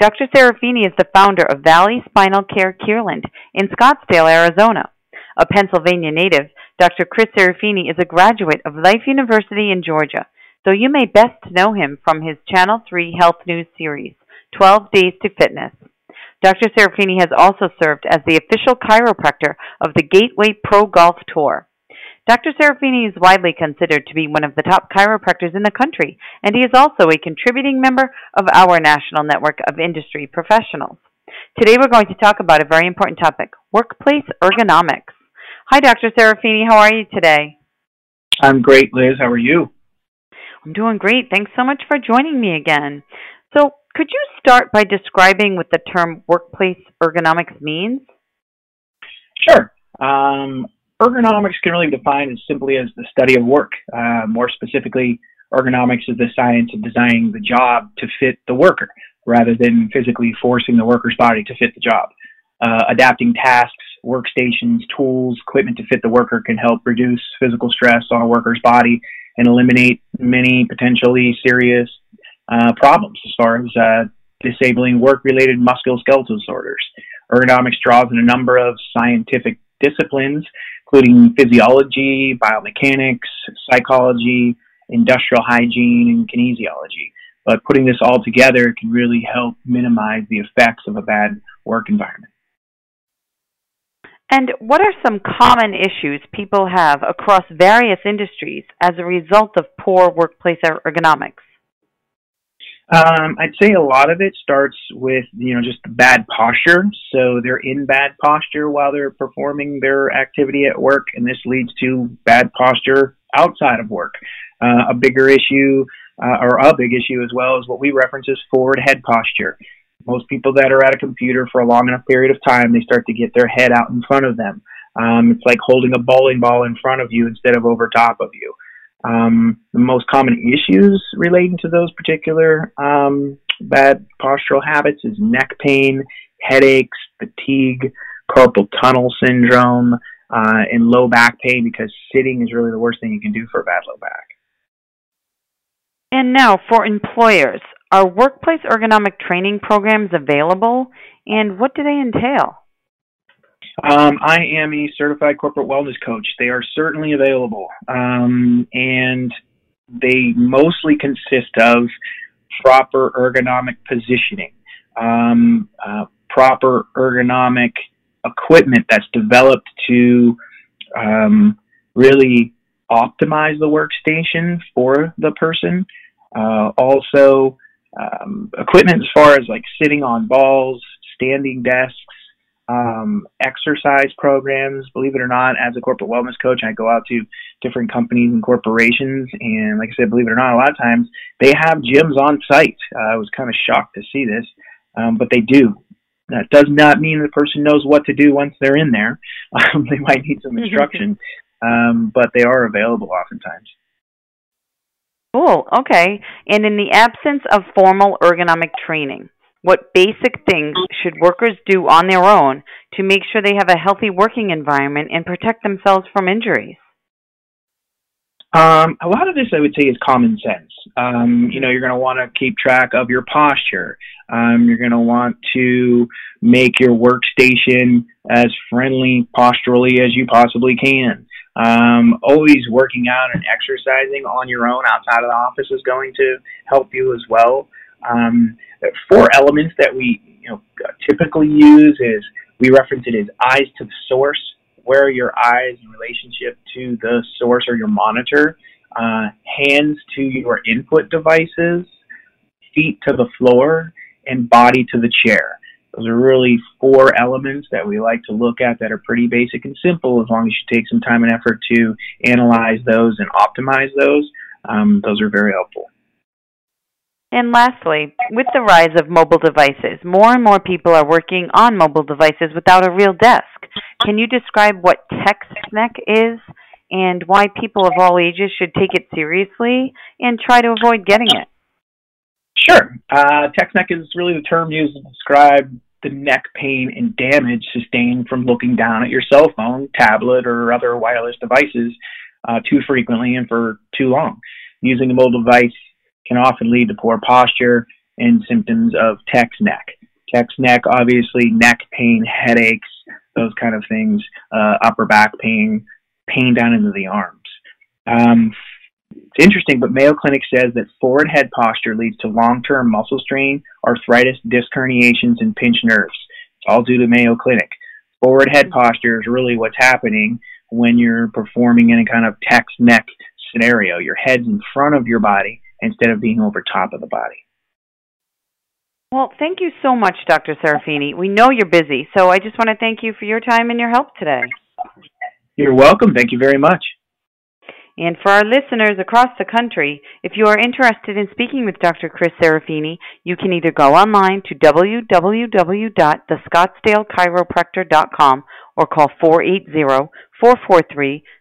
Dr. Serafini is the founder of Valley Spinal Care Kierland in Scottsdale, Arizona. A Pennsylvania native, Dr. Chris Serafini is a graduate of Life University in Georgia, so you may best know him from his Channel 3 Health News series, 12 Days to Fitness. Dr. Serafini has also served as the official chiropractor of the Gateway Pro Golf Tour. Dr. Serafini is widely considered to be one of the top chiropractors in the country, and he is also a contributing member of our national network of industry professionals. Today we're going to talk about a very important topic workplace ergonomics. Hi, Dr. Serafini. How are you today? I'm great, Liz. How are you? I'm doing great. Thanks so much for joining me again. So, could you start by describing what the term workplace ergonomics means? Sure. Um, ergonomics can really be defined as simply as the study of work. Uh, more specifically, ergonomics is the science of designing the job to fit the worker rather than physically forcing the worker's body to fit the job. Uh, adapting tasks, workstations, tools, equipment to fit the worker can help reduce physical stress on a worker's body and eliminate many potentially serious uh, problems as far as uh, disabling work related musculoskeletal disorders. Ergonomics draws on a number of scientific disciplines including physiology, biomechanics, psychology, industrial hygiene, and kinesiology. But putting this all together can really help minimize the effects of a bad work environment. And what are some common issues people have across various industries as a result of poor workplace ergonomics? Um, I'd say a lot of it starts with you know just bad posture. So they're in bad posture while they're performing their activity at work, and this leads to bad posture outside of work. Uh, a bigger issue, uh, or a big issue as well, is what we reference as forward head posture. Most people that are at a computer for a long enough period of time, they start to get their head out in front of them. Um, it's like holding a bowling ball in front of you instead of over top of you. Um, the most common issues relating to those particular um, bad postural habits is neck pain, headaches, fatigue, carpal tunnel syndrome, uh, and low back pain because sitting is really the worst thing you can do for a bad low back. And now for employers, are workplace ergonomic training programs available and what do they entail? Um, I am a certified corporate wellness coach. They are certainly available, um, and they mostly consist of proper ergonomic positioning, um, uh, proper ergonomic equipment that's developed to um, really optimize the workstation for the person. Uh, also, um, equipment as far as like sitting on balls, standing desks, um, exercise programs. Believe it or not, as a corporate wellness coach, I go out to different companies and corporations, and like I said, believe it or not, a lot of times they have gyms on site. Uh, I was kind of shocked to see this, um, but they do. That does not mean the person knows what to do once they're in there. Um, they might need some instruction, um, but they are available oftentimes. Cool. Okay. And in the absence of formal ergonomic training, what basic things should workers do on their own to make sure they have a healthy working environment and protect themselves from injuries? Um, a lot of this, I would say, is common sense. Um, you know, you're going to want to keep track of your posture. Um, you're going to want to make your workstation as friendly posturally as you possibly can. Um, always working out and exercising on your own outside of the office is going to help you as well. Um, four elements that we you know typically use is we reference it as eyes to the source. Where are your eyes in relationship to the source or your monitor? Uh, hands to your input devices, feet to the floor, and body to the chair. Those are really four elements that we like to look at that are pretty basic and simple as long as you take some time and effort to analyze those and optimize those. Um, those are very helpful. And lastly, with the rise of mobile devices, more and more people are working on mobile devices without a real desk. Can you describe what TextNeck is and why people of all ages should take it seriously and try to avoid getting it? Sure. Uh, TextNeck is really the term used to describe the neck pain and damage sustained from looking down at your cell phone, tablet, or other wireless devices uh, too frequently and for too long. Using a mobile device can often lead to poor posture and symptoms of text neck. Text neck, obviously, neck pain, headaches, those kind of things, uh, upper back pain, pain down into the arms. Um, it's interesting, but Mayo Clinic says that forward head posture leads to long term muscle strain, arthritis, disc herniations, and pinched nerves. It's all due to Mayo Clinic. Forward head posture is really what's happening when you're performing any kind of text neck scenario. Your head's in front of your body instead of being over top of the body. Well, thank you so much, Dr. Serafini. We know you're busy, so I just want to thank you for your time and your help today. You're welcome. Thank you very much. And for our listeners across the country, if you are interested in speaking with Dr. Chris Serafini, you can either go online to www.thescottsdalechiropractor.com or call